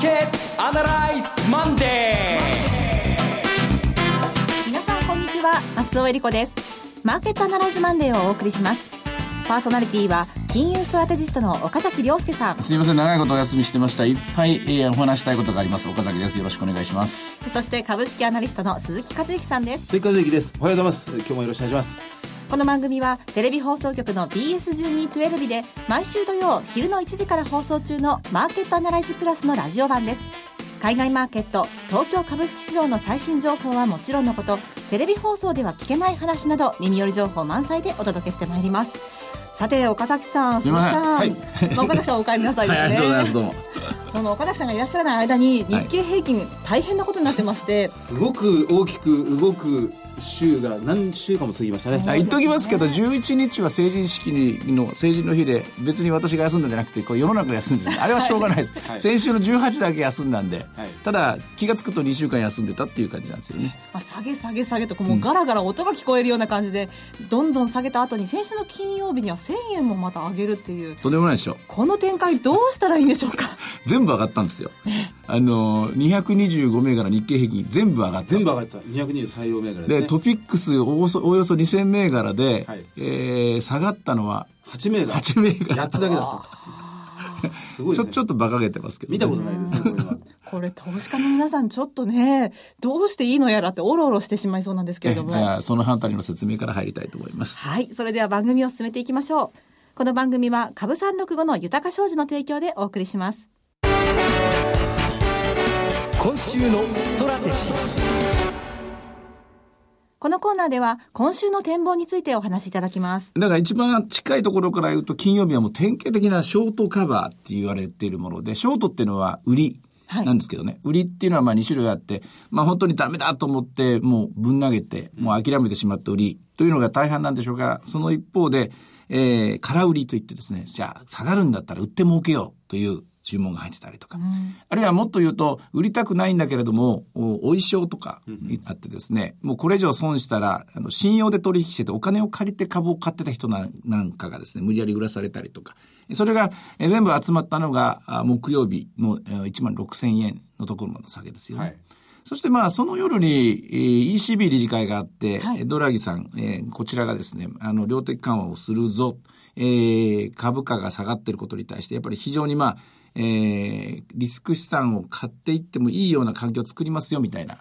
ーケットアナライズマンデー。皆さんこんにちは。松尾英里子です。マーケットアナライズマンデーをお送りします。パーソナリティは金融ストラテジストの岡崎良介さん。すいません長いことお休みしてました。いっぱい、えーお話したいことがあります。岡崎です。よろしくお願いします。そして株式アナリストの鈴木一之さんです。関一之です。おはようございます。今日もよろしくお願いします。この番組はテレビ放送局の BS1212 で毎週土曜昼の1時から放送中のマーケットアナライズプラスのラジオ版です。海外マーケット東京株式市場の最新情報はもちろんのこと。テレビ放送では聞けない話など耳寄り情報満載でお届けしてまいります。さて岡崎さんすいません。鈴木さん、まあ岡崎さんお帰りなさいですね、はいありがとうございますどうも。その岡崎さんがいらっしゃらない間に日経平均大変なことになってまして、すごく大きく動く週が何週間も過ぎましたね。あ言っときますけど11日は成人式の成人の日で別に私が休んだんじゃなくてこう世の中が休んでる。あれはしょうがないです、はい。先週の18だけ休んだんで、はい。ただ気が付くと2週間休んでたっていう感じなんですよね。まあ、下げ下げ下げとかもうガラガラ音が聞こえるような感じで、どんどん下げた後に先週の金曜日には1000円もまた上げるっていう。とんでもないでしょ。この展開どうしたらいいんでしょうか？全部上がったんですよ。あの225銘柄日経平均全部上がった。全部上がった。223曜銘柄ですね。でトピックスおよそおよそ2000銘柄で、はい。えー下がったのは8銘柄。8銘柄。8つだけだった。すごいちょですね。ちょっと馬鹿げてますけど、見たことないですね、これは。これ投資家の皆さんちょっとねどうしていいのやらっておろおろしてしまいそうなんですけれども。じゃあそのあたりの説明から入りたいと思います。はい。それでは番組を進めていきましょう。この番組は株三六五の豊か商事の提供でお送りします。今週のストラテジーこのコーナーでは今週の展望についてお話しいただきます。だから一番近いところから言うと金曜日はもう典型的なショートカバーって言われているものでショートっていうのは売りはい。なんですけどね、売りっていうのはまあ2種類あって、まあ本当にダメだと思ってもうぶん投げて、もう諦めてしまった売りというのが大半なんでしょうが、その一方で、えー、空売りといってですね、じゃあ下がるんだったら売って儲けようという注文が入ってたりとか、あるいはもっと言うと、売りたくないんだけれども、おお衣装とかあってですね、もうこれ以上損したら、あの信用で取引しててお金を借りて株を買ってた人なんなんかがですね、無理やり売らされたりとか、それがえ全部集まったのがあ木曜日のえー1万6000円のところの下げですよね。はい。そしてまあ、その夜に、えー ECB 理事会があって、はい。ドラギさん、えーこちらがですね、あの、量的緩和をするぞ、えー株価が下がっていることに対して、やっぱり非常にまあ、えーリスク資産を買っていってもいいような環境を作りますよ、みたいな、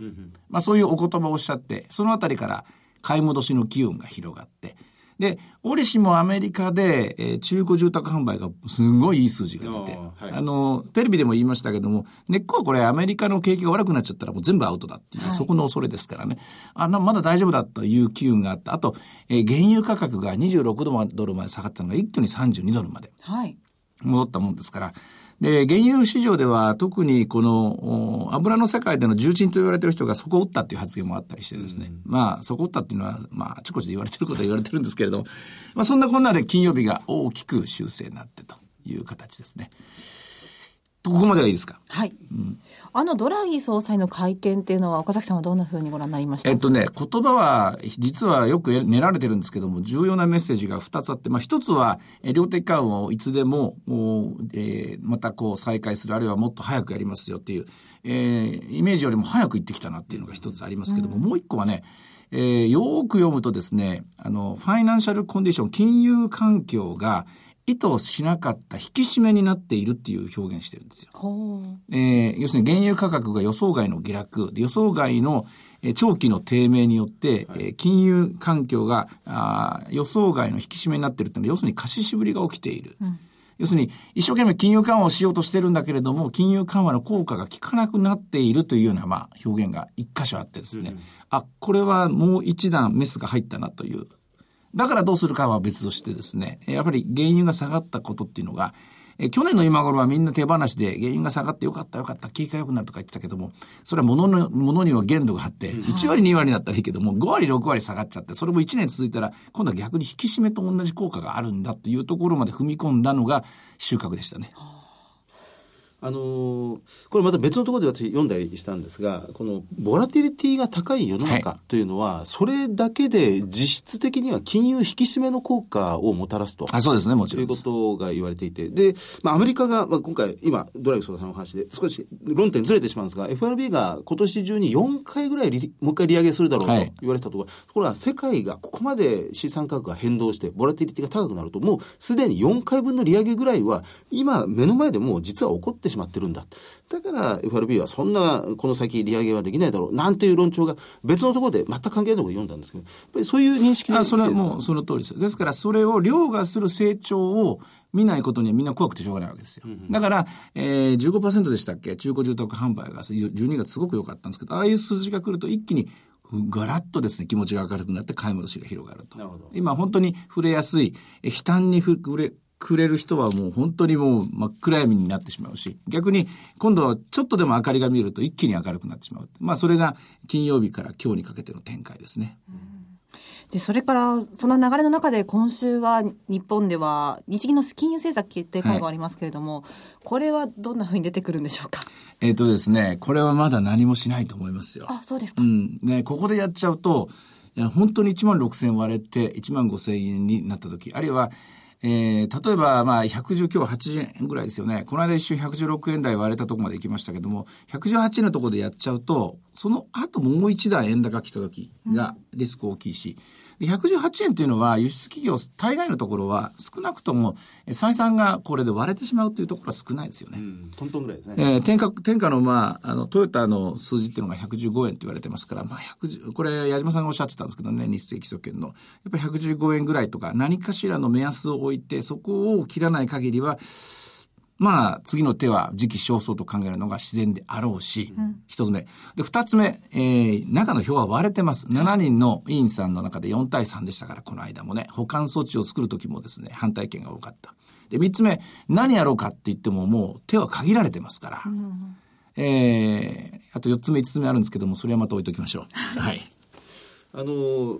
まあそういうお言葉をおっしゃって、そのあたりから買い戻しの機運が広がって、で、折しもアメリカで、えー中古住宅販売がすんごいいい数字が出て、はい。あの、テレビでも言いましたけども、根っこはこれアメリカの景気が悪くなっちゃったらもう全部アウトだっていう、はい。そこの恐れですからね。あな、まだ大丈夫だという機運があった。あと、えー原油価格が26ドルまで下がったのが一挙に32ドルまではい。戻ったもんですから。で、原油市場では特にこの、お油の世界での重鎮と言われてる人がそこを打ったっていう発言もあったりしてですね。まあ、そこを打ったっていうのは、まあ、あちこちで言われてることは言われてるんですけれども、まあ、そんなこんなで金曜日が大きく修正になってという形ですね。とここまではいいですか？はい、あのドラギ総裁の会見っていうのは岡崎さんはどんなふうにご覧になりました？えっとね、言葉は実はよく練られてるんですけども、重要なメッセージが2つあって、まあ1つは、え量的緩和をいつでも、えーまたこう再開する、あるいはもっと早くやりますよっていう、えーイメージよりも早く行ってきたなっていうのが1つありますけども、もう1個はね、えーよーく読むとですね、あの、ファイナンシャルコンディション、金融環境が意図しなかった引き締めになっているっていう表現してるんですよ。えー要するに原油価格が予想外の下落、で予想外の、えー長期の低迷によって、えー金融環境があー予想外の引き締めになっているというのは、要するに貸ししぶりが起きている。要するに、一生懸命金融緩和をしようとしてるんだけれども、金融緩和の効果が効かなくなっているというような、まあ、表現が一箇所あってですね、あ、これはもう一段メスが入ったなというだからどうするかは別としてですね、やっぱり原油が下がったことっていうのが、え去年の今頃はみんな手放しで原油が下がってよかったよかった、景気が良くなるとか言ってたけども、それは物の、物には限度があって、1割2割になったらいいけども、5割6割下がっちゃって、それも1年続いたら、今度は逆に引き締めと同じ効果があるんだっていうところまで踏み込んだのが収穫でしたね。あのーこれまた別のところで私読んだりしたんですが、このボラティリティが高い世の中はいというのは、それだけで実質的には金融引き締めの効果をもたらすと。あそうですね、もちというこ。とが言われていて。で、まあ、アメリカが、まあ、今回、今、ドライブソーダさんの話で、少し論点ずれてしまうんですが、FRB が今年中に4回ぐらい利もう一回利上げするだろうとはい言われてたところ、ところが世界がここまで資産価格が変動して、ボラティリティが高くなると、もうすでに4回分の利上げぐらいは、今、目の前でもう実は起こってしまってるんだ。だから FRB はそんな、この先利上げはできないだろう、なんていう論調が別のところで全く関係ないところで読んだんですけど、やっぱりそういう認識であそれはいいですかもうその通りです。ですから、それを凌駕する成長を見ないことにはみんな怖くてしょうがないわけですよ。だから、えー、15%でしたっけ？中古住宅販売が12月すごく良かったんですけど、ああいう数字が来ると一気にガラッとですね、気持ちが明るくなって買い戻しが広がると。なるほど今本当に触れやすい、え悲嘆に触れ、くれる人はもう本当にもう真っ暗闇になってしまうし、逆に今度はちょっとでも明かりが見えると一気に明るくなってしまう。まあそれが金曜日から今日にかけての展開ですね。で、それから、その流れの中で今週は日本では日銀の金融政策決定会合がありますけれども、これはどんなふうに出てくるんでしょうか？えっ、とですね、これはまだ何もしないと思いますよ。あ、そうですか。うん。ね、ここでやっちゃうと、本当に1万6千割れて1万5千円になった時、あるいは、えー、例えば、まあ、110、今日80円ぐらいですよね。この間一瞬116円台割れたとこまで行きましたけども、118円のところでやっちゃうと、その後もう一段円高来た時がリスク大きいし、で118円というのは輸出企業大概のところは少なくともえ採算がこれで割れてしまうというところは少ないですよね。うんトントンぐらいですね。えー、天下、天下の、まあ、あの、トヨタの数字っていうのが115円と言われてますから、まあ、110、これ、矢島さんがおっしゃってたんですけどね、日清基礎圏の。やっぱり115円ぐらいとか、何かしらの目安を置いて、そこを切らない限りは、まあ、次の手は時期尚早と考えるのが自然であろうし、一、つ目。で、二つ目、えー、中の表は割れてます。7人の委員さんの中で4対3でしたから、この間もね、保管措置を作るときもですね、反対権が多かった。で、三つ目、何やろうかって言ってももう手は限られてますから。えー、あと4つ目、5つ目あるんですけども、それはまた置いときましょう。はい。あの、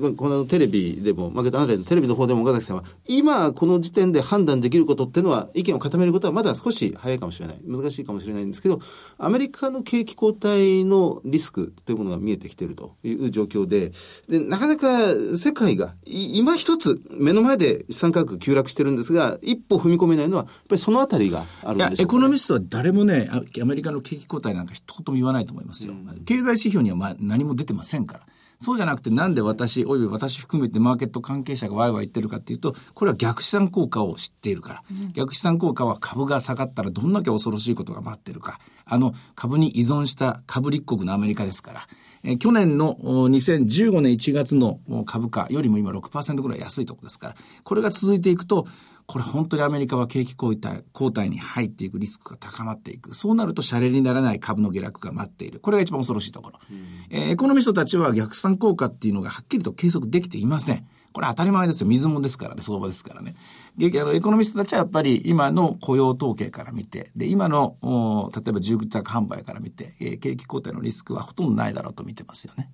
まあ、このテレビでも、マーケットアナライズのテレビの方でも岡崎さんは、今この時点で判断できることっていうのは、意見を固めることはまだ少し早いかもしれない。難しいかもしれないんですけど、アメリカの景気後退のリスクというものが見えてきているという状況で、で、なかなか世界が、い今一つ目の前で資産価格急落してるんですが、一歩踏み込めないのは、やっぱりそのあたりがあるんでしょね、エコノミストは誰もね、アアメリカの景気後退なんか一言も言わないと思いますよ。経済指標にはまあ何も出てませんから。そうじゃなくてなんで私、および私含めてマーケット関係者がワイワイ言ってるかっていうと、これは逆資産効果を知っているから。逆資産効果は株が下がったらどんだけ恐ろしいことが待ってるか。あの、株に依存した株立国のアメリカですから。えー去年のお2015年1月のお株価よりも今6%ぐらい安いところですから、これが続いていくと、これ本当にアメリカは景気後退後退に入っていくリスクが高まっていく。そうなるとシャレにならない株の下落が待っている。これが一番恐ろしいところ。えーエコノミストたちは逆算効果っていうのがはっきりと計測できていません。これ当たり前ですよ。水もんですからね、相場ですからね。であのエコノミストたちはやっぱり今の雇用統計から見て、で、今の、お例えば住宅販売から見て、えー景気後退のリスクはほとんどないだろうと見てますよね。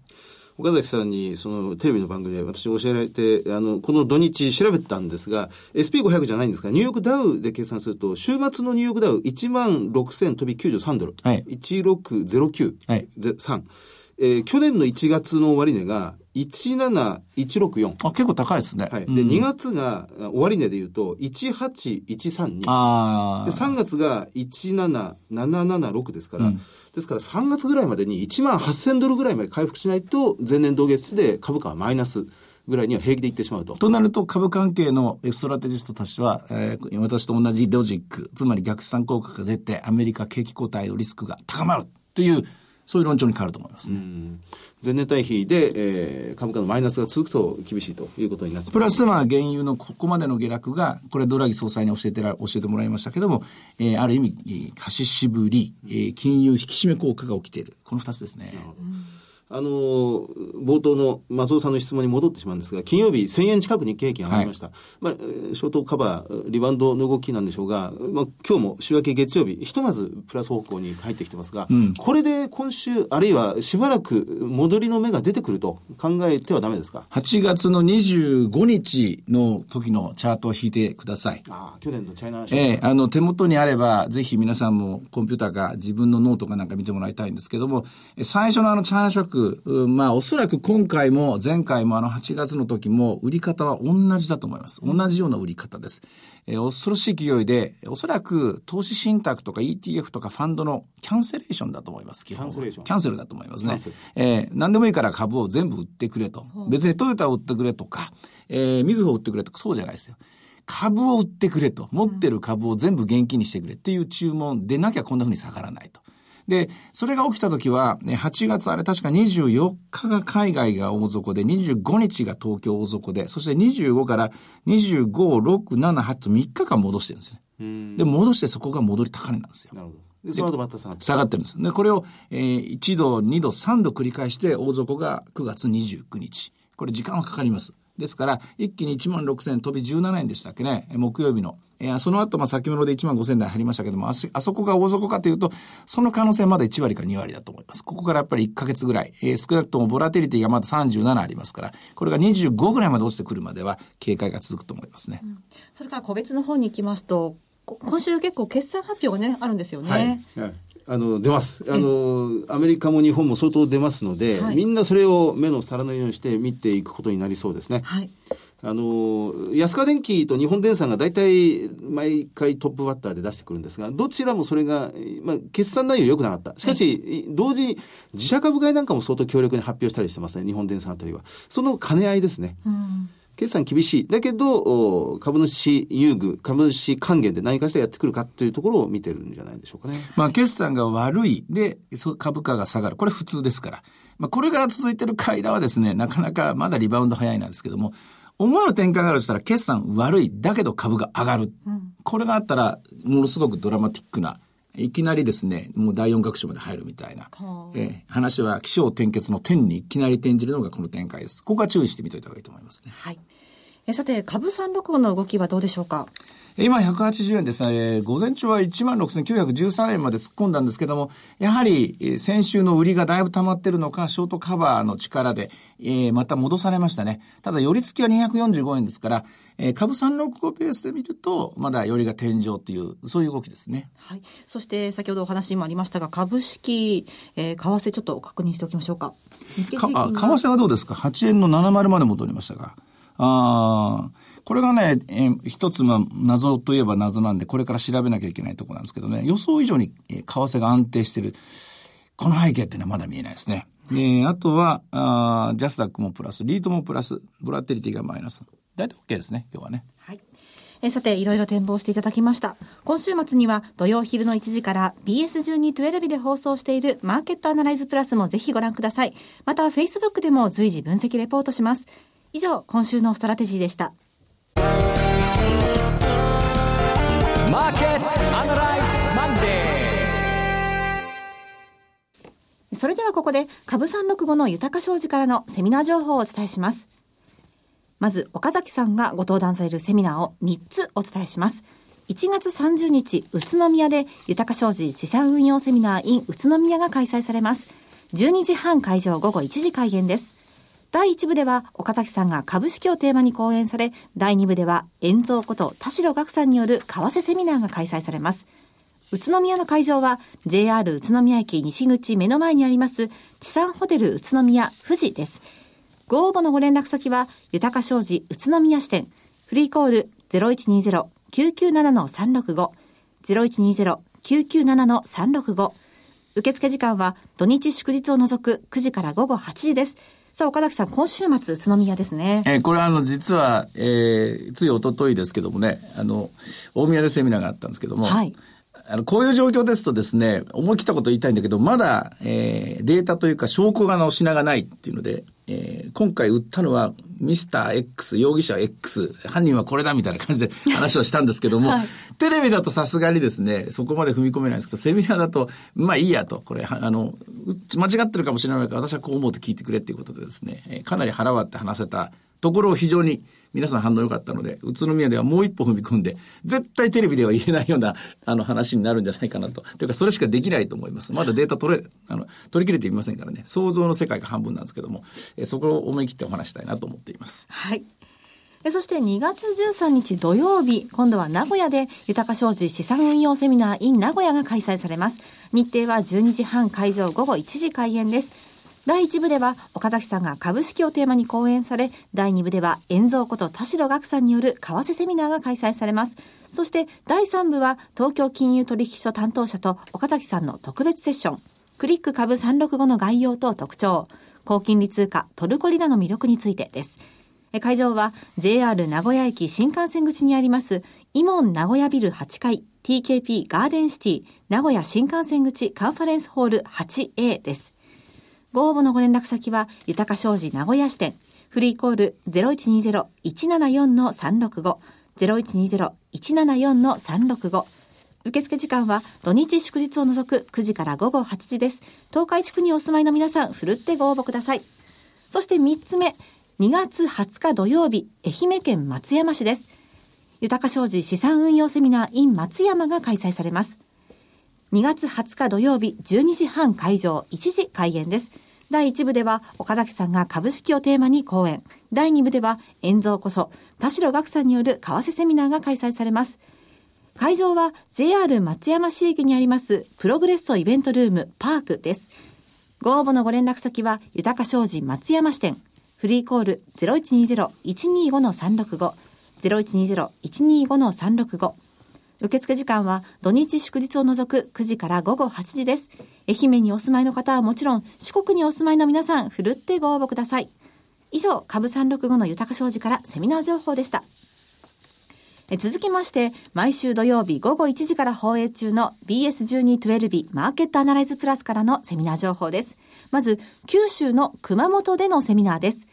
岡崎さんに、そのテレビの番組で私教えられて、あの、この土日調べたんですが、SP500 じゃないんですが、ニューヨークダウで計算すると、週末のニューヨークダウ1万6000飛び93ドル。はい1609。はいぜ3。えー去年の1月の終値が17164。あ、結構高いですね。はい。で、うん2月があ終値で言うと18132。ああ。で、3月が17776ですから、ですから3月ぐらいまでに1万8000ドルぐらいまで回復しないと、前年同月で株価はマイナスぐらいには平気でいってしまうと。となると株関係のストラテジストたちは、えー私と同じロジック、つまり逆算効果が出てアメリカ景気後退のリスクが高まるという、そういう論調に変わると思いますね。前年対比で、えー株価のマイナスが続くと厳しいということになってプラスまあ原油のここまでの下落が、これドラギ総裁に教えてら教えてもらいましたけども、えーある意味、えー貸し渋り、えー金融引き締め効果が起きている。この二つですね。ああのー冒頭の松尾さんの質問に戻ってしまうんですが、金曜日1000円近く日経平均上がりました。まあ、えーショートカバー、リバウンドの動きなんでしょうが、まあ、今日も週明け月曜日、ひとまずプラス方向に入ってきてますが、これで今週、あるいはしばらく戻りの目が出てくると考えてはダメですか？8月の25日の時のチャートを引いてください。ああ、去年のチャイナショーええあの、手元にあれば、ぜひ皆さんもコンピューターか自分のノートかなんか見てもらいたいんですけども、え最初のあのチャイナショック、うんまあおそらく今回も前回もあの8月の時も売り方は同じだと思います。同じような売り方です。えー恐ろしい勢いで、おそらく投資信託とか ETF とかファンドの cancellation だと思います。 cancellation キャンセルだと思いますね。えー何でもいいから株を全部売ってくれと。別にトヨタを売ってくれとか、えー、みずほを売ってくれとか、そうじゃないですよ。株を売ってくれと。持ってる株を全部現金にしてくれっていう注文でなきゃこんな風に下がらないと。で、それが起きた時は、ね8月あれ確か24日が海外が大底で、25日が東京大底で、そして25から25、6、7、8と3日間戻してるんですよね。で、戻してそこが戻り高値なんですよ。なるほど。で、その後また下がって。下がってるんです。で、これを、えー1度、2度、3度繰り返して、大底が9月29日。これ時間はかかります。ですから、一気に1万6000円飛び17円でしたっけね、えー木曜日の。えーその後、まあ、先物で1万5000円台入りましたけども、あそあそこが大底かというと、その可能性はまだ1割か2割だと思います。ここからやっぱり1ヶ月ぐらい、えー少なくともボラテリティがまだ37ありますから、これが25ぐらいまで落ちてくるまでは、警戒が続くと思いますね。それから個別の方に行きますと、こ今週結構決算発表がね、あるんですよね。はいはいあの出ますあのアメリカも日本も相当出ますので、はいみんなそれを目の皿のようにして見ていくことになりそうですね。はい。あの安川電機と日本電産が大体毎回トップバッターで出してくるんですが、どちらもそれが、まあ、決算内容良くなかった。しかし、同時に自社株買いなんかも相当強力に発表したりしてますね、日本電産あたりは。その兼ね合いですね。うん。決算厳しい。だけど、お株主優遇、株主還元で何かしらやってくるかというところを見てるんじゃないでしょうかね。まあ、決算が悪い。で、そう株価が下がる。これ普通ですから。まあ、これから続いてる間はですね、なかなかまだリバウンド早いなんですけども、思わぬ展開があるとしたら、決算悪い。だけど株が上がる。これがあったら、ものすごくドラマティックな、いきなりですね、もう第四学章まで入るみたいな、はあえー話は起承転結の点にいきなり転じるのがこの展開です。ここは注意してみといた方がいいと思いますね。はい。えさて、株365の動きはどうでしょうか？今180円ですね、えー午前中は16,913円まで突っ込んだんですけども、やはり、えー先週の売りがだいぶ溜まってるのか、ショートカバーの力で、えーまた戻されましたね。ただ、寄り付きは245円ですから、えー株365ペースで見ると、まだ寄りが天井という、そういう動きですね。はい。そして、先ほどお話にもありましたが、株式、えー為替ちょっと確認しておきましょうか。かあ為替はどうですか ?8 円の70まで戻りましたが。ああ、これがね、えー一つ、まあ、謎といえば謎なんで、これから調べなきゃいけないところなんですけどね、予想以上に、えー為替が安定してる。この背景っていうのはまだ見えないですね。で、あとは、あージャスダックもプラス、リートもプラス、ボラテリティがマイナス。大体 OK ですね、今日はね。はい。えーさて、いろいろ展望していただきました。今週末には土曜昼の1時から BS1212 で放送しているマーケットアナライズプラスもぜひご覧ください。また、Facebook でも随時分析レポートします。以上、今週のストラテジーでした。マーケットアナライズマンデそれではここで、株365の豊か商事からのセミナー情報をお伝えします。まず、岡崎さんがご登壇されるセミナーを3つお伝えします。1月30日、宇都宮で、豊か商事資産運用セミナー in 宇都宮が開催されます。12時半会場午後1時開演です。第1部では、岡崎さんが株式をテーマに講演され、第2部では、遠蔵こと田代岳さんによる為替セミナーが開催されます。宇都宮の会場は JR 宇都宮駅西口目の前にあります地産ホテル宇都宮富士です。ご応募のご連絡先は豊か商事宇都宮支店フリーコール0120-997-365 0120-997-365受付時間は土日祝日を除く9時から午後8時です。さあ岡崎さん今週末宇都宮ですね。えーこれはあの、実は、えーつい一昨日ですけどもね、あの、大宮でセミナーがあったんですけども、はいあの、こういう状況ですとですね、思い切ったこと言いたいんだけど、まだ、えー、データというか証拠がの品がないっていうので、えー、今回売ったのは、ミスター X、容疑者 X、犯人はこれだみたいな感じで 話をしたんですけども、はい、テレビだとさすがにですね、そこまで踏み込めないんですけど、セミナーだと、まあいいやと、これ、あの、間違ってるかもしれないから、私はこう思うと聞いてくれっていうことでですね、かなり腹割って話せたところを非常に皆さん反応良かったので、宇都宮ではもう一歩踏み込んで、絶対テレビでは言えないような、あの話になるんじゃないかなと。というか、それしかできないと思います。まだデータ取れ、あの、取り切れていませんからね、想像の世界が半分なんですけども、えそこを思い切ってお話したいなと思っています。はい。えそして2月13日土曜日、今度は名古屋で豊か商事資産運用セミナー in 名古屋が開催されます。日程は12時半会場午後1時開演です。第1部では岡崎さんが株式をテーマに講演され、第2部では遠蔵こと田代岳さんによる為替セミナーが開催されます。そして第3部は東京金融取引所担当者と岡崎さんの特別セッション、クリック株365の概要と特徴、高金利通貨トルコリラの魅力についてです。会場は JR 名古屋駅新幹線口にありますイモン名古屋ビル8階 TKP ガーデンシティ名古屋新幹線口カンファレンスホール 8A です。ご応募のご連絡先は、豊か商事名古屋支店、フリーコール0120-174-365、0120-174-365。受付時間は土日祝日を除く9時から午後8時です。東海地区にお住まいの皆さん、ふるってご応募ください。そして3つ目、2月20日土曜日、愛媛県松山市です。豊か商事資産運用セミナー in 松山が開催されます。2月20日土曜日12時半会場1時開演です。第1部では岡崎さんが株式をテーマに講演。第2部では遠蔵こそ田代岳さんによる為替セミナーが開催されます。会場は JR 松山市駅にありますプログレッソイベントルームパークです。ご応募のご連絡先は豊か商事松山支店。フリーコール0120-125-365。0120-125-365。受付時間は土日祝日を除く9時から午後8時です。愛媛にお住まいの方はもちろん、四国にお住まいの皆さん、ふるってご応募ください。以上、株365の豊か商事からセミナー情報でした。続きまして、毎週土曜日午後1時から放映中の BS1212 マーケットアナライズプラスからのセミナー情報です。まず、九州の熊本でのセミナーです。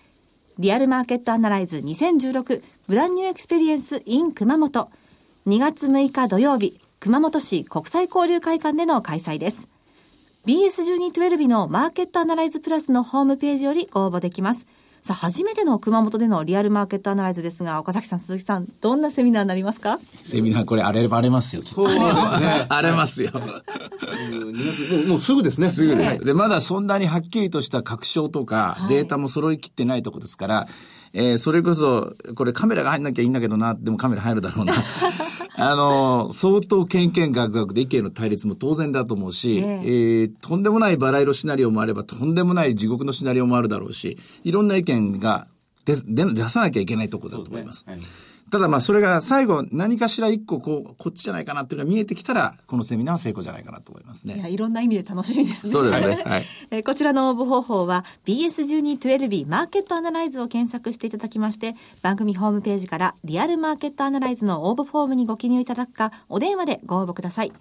リアルマーケットアナライズ2016ブランニューエクスペリエンス in 熊本2月6日土曜日、熊本市国際交流会館での開催です。BS1212 のマーケットアナライズプラスのホームページよりご応募できます。さあ、初めての熊本でのリアルマーケットアナライズですが、岡崎さん、鈴木さん、どんなセミナーになりますか？セミナー、これ、あれ、荒れますよ。そうですね。荒れますよ。2月もう、もうすぐですね。すぐです。はい、で、まだそんなにはっきりとした確証とか、データも揃いきってないとこですから、えー、それこそ、これカメラが入んなきゃいいんだけどな、でもカメラ入るだろうな。あの、相当けんけんがくがくで意見の対立も当然だと思うし、えー、えー、とんでもないバラ色シナリオもあれば、とんでもない地獄のシナリオもあるだろうし、いろんな意見が出出さなきゃいけないところだと思います。ねはいただまあそれが最後何かしら一個こう、こっちじゃないかなっていうのが見えてきたら、このセミナーは成功じゃないかなと思いますね。いや、いろんな意味で楽しみですね。そうですね。はい。えこちらの応募方法は BS1212 マーケットアナライズを検索していただきまして、番組ホームページからリアルマーケットアナライズの応募フォームにご記入いただくか、お電話でご応募ください。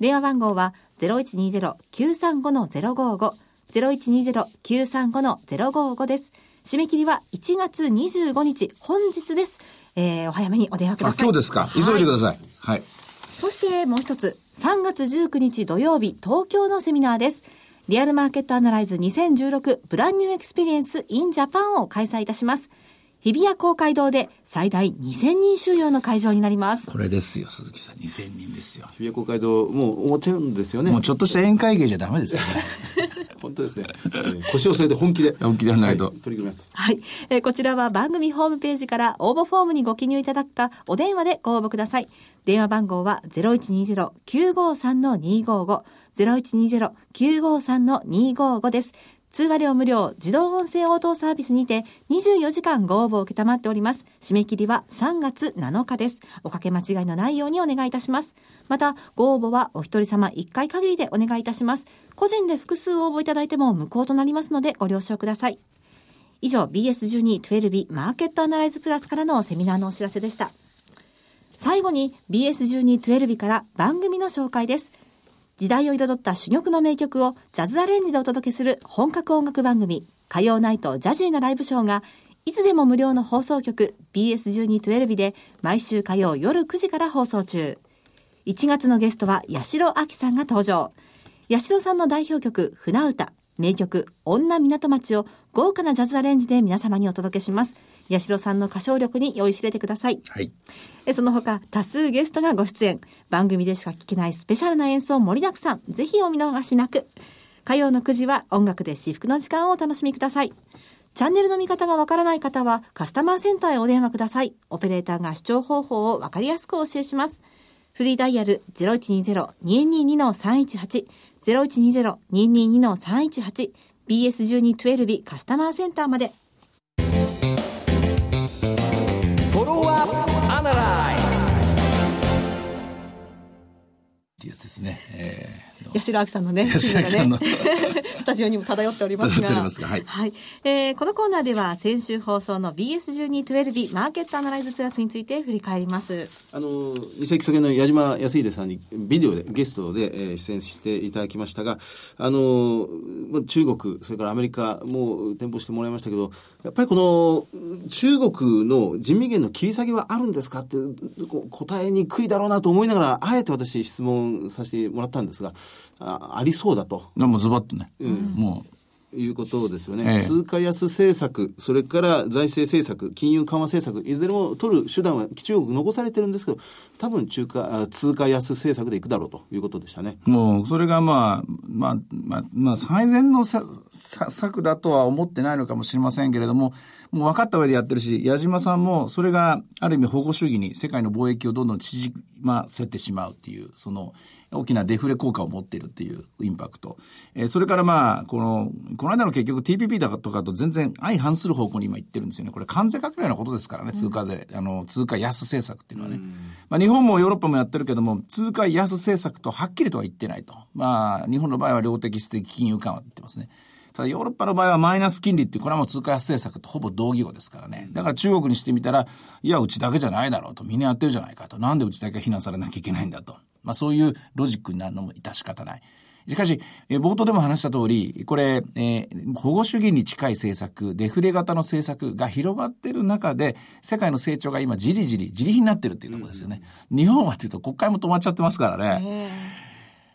電話番号は0120-935-055、0120-935-055です。締め切りは1月25日、本日です。えー、お早めにお電話ください。今日ですか。急いでください。はい。そしてもう一つ、3月19日土曜日、東京のセミナーです。リアルマーケットアナライズ2016ブランニューエクスペリエンス in Japan を開催いたします。日比谷公会堂で最大2000人収容の会場になります。これですよ、鈴木さん。2000人ですよ。日比谷公会堂、もう思ってるんですよね。もうちょっとした宴会芸じゃダメですよね。本当ですね。えー、腰を据えて本気で。本気でやらないと、はい、取り組みます。はい。えー、こちらは番組ホームページから応募フォームにご記入いただくか、お電話でご応募ください。電話番号は0120-953-255。0120-953-255です。通話料無料自動音声応答サービスにて24時間ご応募を受けたまっております。締め切りは3月7日です。おかけ間違いのないようにお願いいたします。また、ご応募はお一人様1回限りでお願いいたします。個人で複数応募いただいても無効となりますのでご了承ください。以上、BS12-12 マーケットアナライズプラスからのセミナーのお知らせでした。最後に BS1212 から番組の紹介です。時代を彩った珠玉の名曲をジャズアレンジでお届けする本格音楽番組、火曜ナイトジャジーなライブショーが、いつでも無料の放送局 BS1212 で毎週火曜夜9時から放送中。1月のゲストは八代亜紀さんが登場。八代さんの代表曲、船歌、名曲、女港町を豪華なジャズアレンジで皆様にお届けします。八代さんの歌唱力に酔いしれてください。はい。えその他、多数ゲストがご出演。番組でしか聞けないスペシャルな演奏盛りだくさん。ぜひお見逃しなく。火曜の9時は音楽で至福の時間をお楽しみください。チャンネルの見方がわからない方はカスタマーセンターへお電話ください。オペレーターが視聴方法をわかりやすくお教えします。フリーダイヤル0120-222-318 0120-222-318 BS1212 カスタマーセンターまで。ですね。えー八代亜紀さんのね、八代さんの スタジオにも漂っておりますが。漂っておりますがはいえーこのコーナーでは先週放送の BS1212 マーケットアナライズプラスについて振り返ります。あの二世紀そげの矢島康秀さんにビデオでゲストで、えー出演していただきましたがあのまあ中国それからアメリカも店舗してもらいましたけどやっぱりこの中国の人民元の切り下げはあるんですかって答えにくいだろうなと思いながらあえて私質問させてもらったんですがあありそうだと。でもズバッとね、もいうことですよね、ええ。通貨安政策、それから財政政策、金融緩和政策、いずれも取る手段は中国残されてるんですけど、多分中華あ通貨安政策でいくだろうということでしたね。う、もう、それがまあ、まあ、まあ、まあ、最善の策だとは思ってないのかもしれませんけれども、もう分かった上でやってるし、矢島さんも、それがある意味保護主義に世界の貿易をどんどん縮ませてしまうっていう、その、大きなデフレ効果を持っているっていうインパクト。えーそれからまあ、この、この間の結局 TPP だとかと全然相反する方向に今行ってるんですよね。これ関税かけるようなことですからね、通貨税、あの、通貨安政策っていうのはね。まあ日本もヨーロッパもやってるけども、通貨安政策とはっきりとは言ってないと。まあ、日本の場合は量的質的金融緩和って言ってますね。ただヨーロッパの場合はマイナス金利ってこれはもう通貨安政策とほぼ同義語ですからね。だから中国にしてみたら、いや、うちだけじゃないだろうと。みんなやってるじゃないかと。なんでうちだけ非難されなきゃいけないんだと。まあそういうロジックになるのも致し方ない。しかし、えー冒頭でも話した通り、これ、えー保護主義に近い政策、デフレ型の政策が広がってる中で、世界の成長が今、じりじり、じりひになってるっていうところですよね。日本はっていうと、国会も止まっちゃってますからね。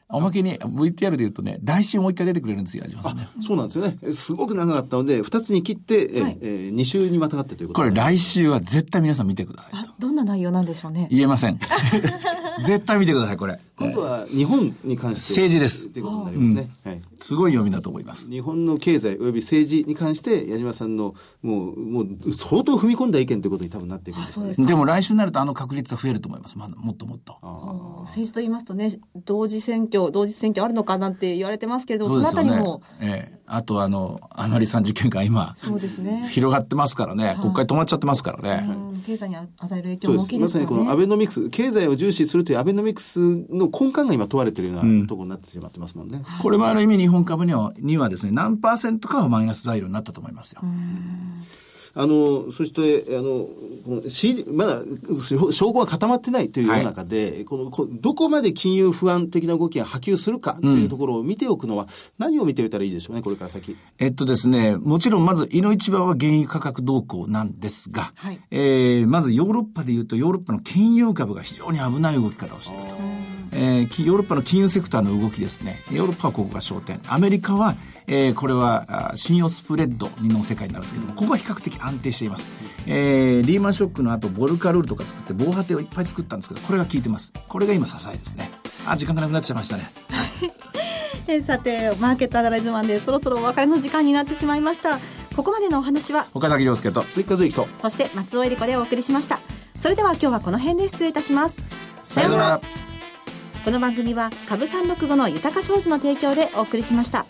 おまけに VTR で言うとね、来週もう一回出てくれるんですよ、ね。そうなんですよね。すごく長かったので、2つに切って、えはいえー2週にまたがってということこれで来週は絶対皆さん見てください。どんな内容なんでしょうね。言えません。絶対見てください、これ。今度は日本に関して。政治ですということになりますね。はい。すごい読みだと思います。日本の経済及び政治に関して矢島さんのもうもう相当踏み込んだ意見ということに多分なっていくんですよねそうですか。でも来週になるとあの確率は増えると思います。まだもっともっと。政治と言いますとね、同時選挙、同時選挙あるのかなんて言われてますけど、そのあたりも、ええあとあの、あまりさん事件が今、そうですね。広がってますからね。国会止まっちゃってますからね。うん経済に与える影響。も大きいでますさにこ。のアベノミクス、経済を重視するというアベノミクスの根幹が今問われているようなところになってしまってますもんね。これもある意味日本株にはにはですね、何パーセントかはマイナス材料になったと思いますよ。あの、そして、あの、この C、まだ証証拠が固まってないという世の中で、このこどこまで金融不安的な動きが波及するかというところを見ておくのは、何を見ておいたらいいでしょうね、これから先。えっとですね、もちろんまず、いの一番は原油価格動向なんですが、はいえーまずヨーロッパで言うと、ヨーロッパの金融株が非常に危ない動き方をしていると。えーきヨーロッパの金融セクターの動きですね。ヨーロッパはここが焦点。アメリカは、えーこれは、あ信用スプレッドの世界になるんですけども、ここは比較的安定しています。えーリーマンショックの後、ボルカルールとか作って、防波堤をいっぱい作ったんですけど、これが効いてます。これが今支えですね。あ、時間がなくなっちゃいましたね。えー さて、マーケットアナライズマンでそろそろお別れの時間になってしまいました。ここまでのお話は、岡崎亮介と、追加税と。そして松尾恵理子でお送りしました。それでは今日はこの辺で失礼いたします。さようなら。この番組は株三六五の豊か商事の提供でお送りしました。